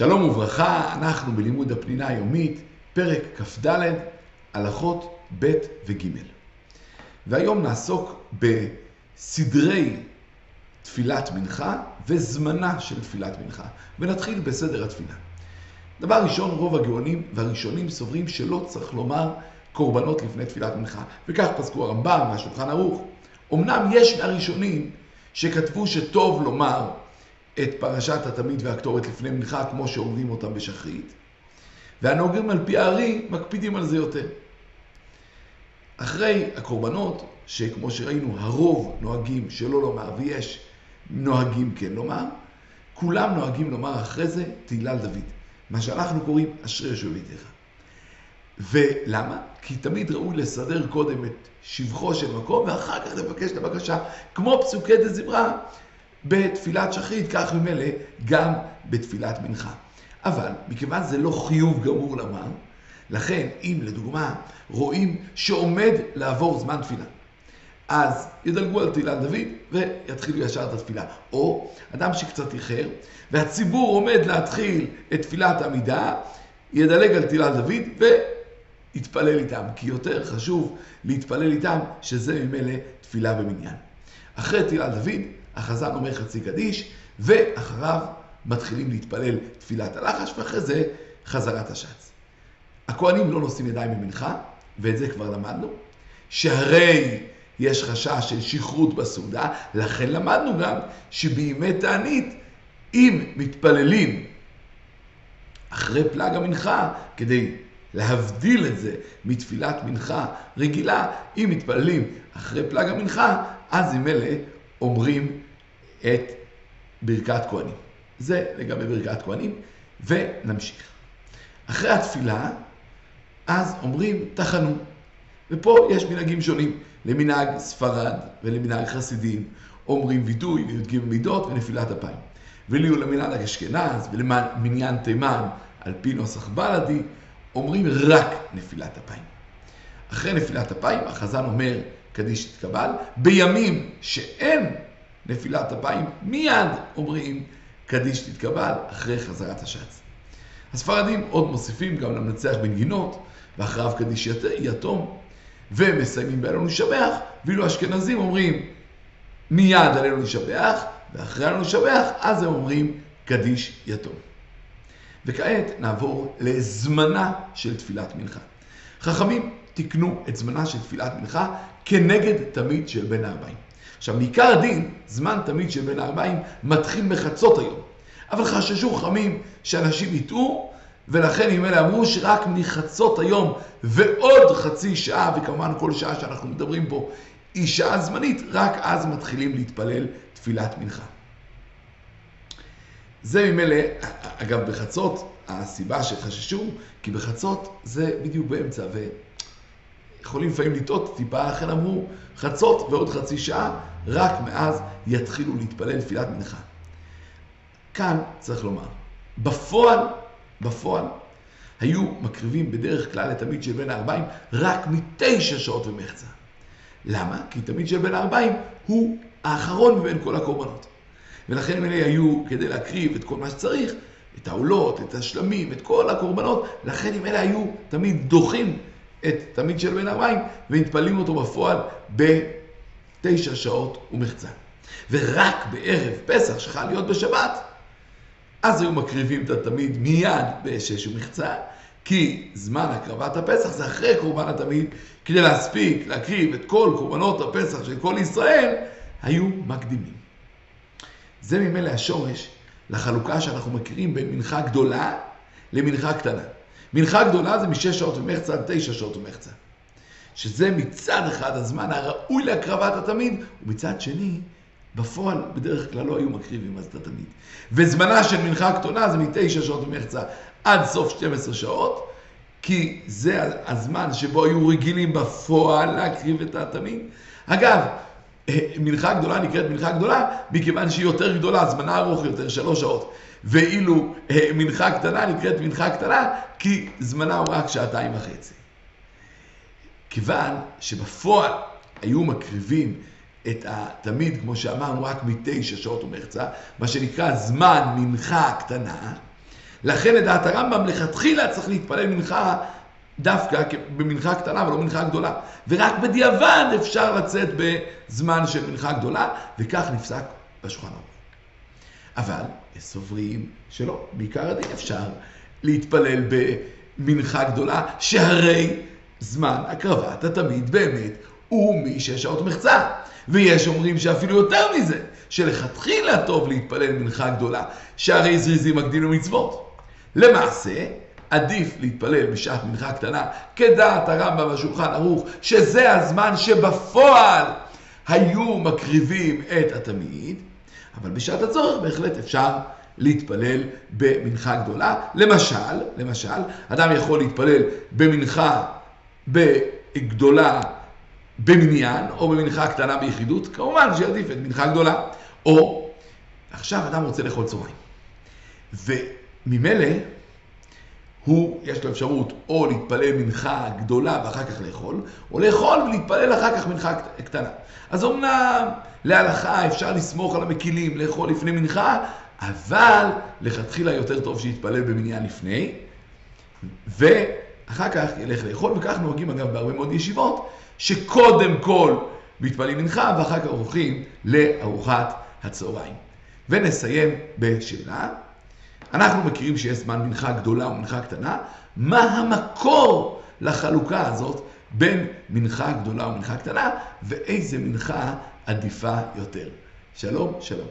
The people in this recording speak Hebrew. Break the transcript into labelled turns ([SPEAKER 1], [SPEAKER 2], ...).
[SPEAKER 1] שלום וברכה, אנחנו בלימוד הפנינה היומית, פרק כ"ד, הלכות ב' וג'. והיום נעסוק בסדרי תפילת מנחה וזמנה של תפילת מנחה. ונתחיל בסדר התפילה. דבר ראשון, רוב הגאונים והראשונים סוברים שלא צריך לומר קורבנות לפני תפילת מנחה. וכך פסקו הרמב"ם והשולחן ערוך. אמנם יש מהראשונים שכתבו שטוב לומר את פרשת התמיד והקטורת לפני מנחה, כמו שאומרים אותם בשחרית, והנהוגים על פי הארי מקפידים על זה יותר. אחרי הקורבנות, שכמו שראינו, הרוב נוהגים שלא לומר, ויש נוהגים כן לומר, כולם נוהגים לומר אחרי זה תהילה לדוד, מה שאנחנו קוראים אשרי יושב ביתך. ולמה? כי תמיד ראוי לסדר קודם את שבחו של מקום, ואחר כך לבקש את הבקשה, כמו פסוקי דזמרה, בתפילת שחרית, כך ממילא גם בתפילת מנחה. אבל מכיוון זה לא חיוב גמור לומר, לכן אם לדוגמה רואים שעומד לעבור זמן תפילה, אז ידלגו על תהילת דוד ויתחילו ישר את התפילה. או אדם שקצת איחר והציבור עומד להתחיל את תפילת עמידה, ידלג על תהילת דוד ויתפלל איתם, כי יותר חשוב להתפלל איתם שזה ממילא תפילה במניין. אחרי תהילת דוד החזן אומר חצי קדיש, ואחריו מתחילים להתפלל תפילת הלחש, ואחרי זה חזרת השץ. הכוהנים לא נושאים ידיים במנחה, ואת זה כבר למדנו, שהרי יש חשש של שכרות בסעודה, לכן למדנו גם שבימי תענית, אם מתפללים אחרי פלג המנחה, כדי להבדיל את זה מתפילת מנחה רגילה, אם מתפללים אחרי פלג המנחה, אז אלה אומרים את ברכת כהנים. זה לגבי ברכת כהנים, ונמשיך. אחרי התפילה, אז אומרים תחנו. ופה יש מנהגים שונים. למנהג ספרד ולמנהג חסידים אומרים וידוי לי"ג מידות ונפילת אפיים. ולי ולמנהג אשכנז ולמניין תימן על פי נוסח בלעדי אומרים רק נפילת אפיים. אחרי נפילת אפיים החזן אומר קדיש תתקבל, בימים שאין נפילת אפיים, מיד אומרים קדיש תתקבל אחרי חזרת השץ. הספרדים עוד מוסיפים גם למנצח בנגינות, ואחריו קדיש יתום, ומסיימים בעלינו לשבח, ואילו האשכנזים אומרים מיד עלינו לשבח, ואחרי עלינו לשבח, אז הם אומרים קדיש יתום. וכעת נעבור לזמנה של תפילת מנחה. חכמים תיקנו את זמנה של תפילת מנחה כנגד תמיד של בין הארבעים. עכשיו, מעיקר הדין, זמן תמיד של בין הארבעים מתחיל מחצות היום. אבל חששו חכמים שאנשים יטעו, ולכן אם אלה אמרו שרק מחצות היום ועוד חצי שעה, וכמובן כל שעה שאנחנו מדברים פה היא שעה זמנית, רק אז מתחילים להתפלל תפילת מנחה. זה ממילא, אגב בחצות, הסיבה שחששו, כי בחצות זה בדיוק באמצע, ויכולים לפעמים לטעות טיפה, לכן אמרו חצות ועוד חצי שעה, רק מאז יתחילו להתפלל תפילת מנחה. כאן צריך לומר, בפועל, בפועל, היו מקריבים בדרך כלל את תמיד של בין הארבעים רק מתשע שעות ומחצה. למה? כי תמיד של בין הארבעים הוא האחרון מבין כל הקורבנות. ולכן הם אלה היו, כדי להקריב את כל מה שצריך, את העולות, את השלמים, את כל הקורבנות, לכן הם אלה היו תמיד דוחים את תמיד של בין הארבעים ומתפללים אותו בפועל ב... תשע שעות ומחצה. ורק בערב פסח, שחל להיות בשבת, אז היו מקריבים את התמיד מיד בשש ומחצה, כי זמן הקרבת הפסח זה אחרי קורבן התמיד, כדי להספיק להקריב את כל קורבנות הפסח של כל ישראל, היו מקדימים. זה ממילא השורש לחלוקה שאנחנו מכירים בין מנחה גדולה למנחה קטנה. מנחה גדולה זה משש שעות ומחצה עד תשע שעות ומחצה. שזה מצד אחד הזמן הראוי להקרבת התמיד, ומצד שני, בפועל בדרך כלל לא היו מקריבים אז את התמיד. וזמנה של מנחה קטונה זה מתשע שעות ומחצה עד סוף 12 שעות, כי זה הזמן שבו היו רגילים בפועל להקריב את התמיד. אגב, מנחה גדולה נקראת מנחה גדולה, מכיוון שהיא יותר גדולה, זמנה ארוך יותר, שלוש שעות. ואילו אה, מנחה קטנה נקראת מנחה קטנה, כי זמנה הוא רק שעתיים וחצי. כיוון שבפועל היו מקריבים את התמיד, כמו שאמרנו, רק מתשע שעות ומחצה, מה שנקרא זמן מנחה קטנה, לכן לדעת הרמב"ם, לכתחילה צריך להתפלל מנחה דווקא במנחה קטנה ולא מנחה גדולה. ורק בדיעבד אפשר לצאת בזמן של מנחה גדולה, וכך נפסק בשולחן ערוך. אבל יש סוברים שלא, בעיקר הדין אפשר להתפלל במנחה גדולה, שהרי זמן הקרבת התמיד באמת הוא משש שעות מחצה. ויש אומרים שאפילו יותר מזה, שלכתחילה טוב להתפלל מנחה גדולה, שהרי זריזים מקדים למצוות. למעשה, עדיף להתפלל בשעת מנחה קטנה, כדעת הרמב"ם והשולחן ערוך, שזה הזמן שבפועל היו מקריבים את התמיד, אבל בשעת הצורך בהחלט אפשר להתפלל במנחה גדולה. למשל, למשל, אדם יכול להתפלל במנחה גדולה במניין, או במנחה קטנה ביחידות, כמובן שעדיף את מנחה גדולה. או עכשיו אדם רוצה לאכול צהריים, וממילא הוא, יש לו אפשרות או להתפלל מנחה גדולה ואחר כך לאכול, או לאכול ולהתפלל אחר כך מנחה קטנה. אז אמנם להלכה אפשר לסמוך על המקילים, לאכול לפני מנחה, אבל לכתחילה יותר טוב שיתפלל במניין לפני, ואחר כך ילך לאכול, וכך נוהגים אגב בהרבה מאוד ישיבות, שקודם כל מתפללים מנחה ואחר כך הולכים לארוחת הצהריים. ונסיים בשאלה. אנחנו מכירים שיש זמן מנחה גדולה ומנחה קטנה, מה המקור לחלוקה הזאת בין מנחה גדולה ומנחה קטנה, ואיזה מנחה עדיפה יותר. שלום, שלום.